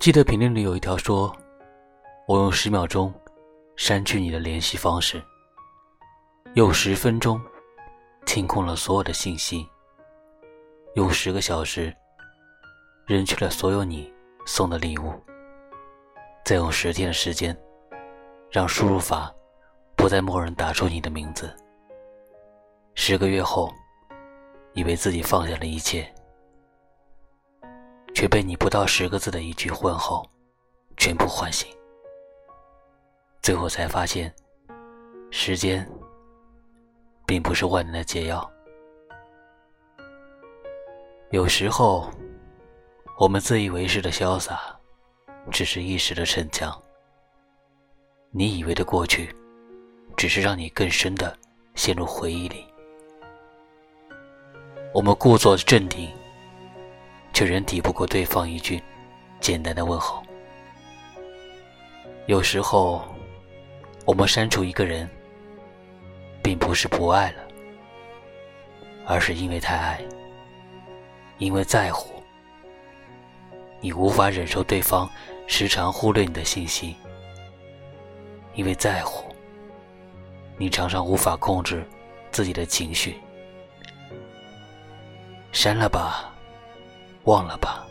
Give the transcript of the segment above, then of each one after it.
记得评论里有一条说：“我用十秒钟删去你的联系方式，用十分钟清空了所有的信息，用十个小时扔去了所有你送的礼物，再用十天的时间让输入法不再默认打出你的名字。十个月后，以为自己放下了一切。”却被你不到十个字的一句问候，全部唤醒。最后才发现，时间并不是万能的解药。有时候，我们自以为是的潇洒，只是一时的逞强。你以为的过去，只是让你更深的陷入回忆里。我们故作镇定。却仍抵不过对方一句简单的问候。有时候，我们删除一个人，并不是不爱了，而是因为太爱，因为在乎。你无法忍受对方时常忽略你的信息，因为在乎，你常常无法控制自己的情绪。删了吧。忘了吧，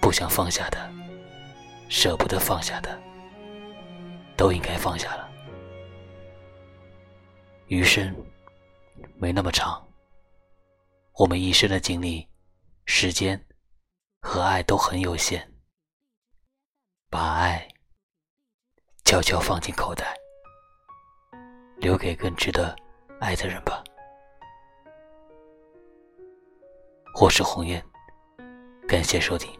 不想放下的，舍不得放下的，都应该放下了。余生没那么长，我们一生的精力、时间和爱都很有限，把爱悄悄放进口袋，留给更值得爱的人吧。我是红颜。感谢收听。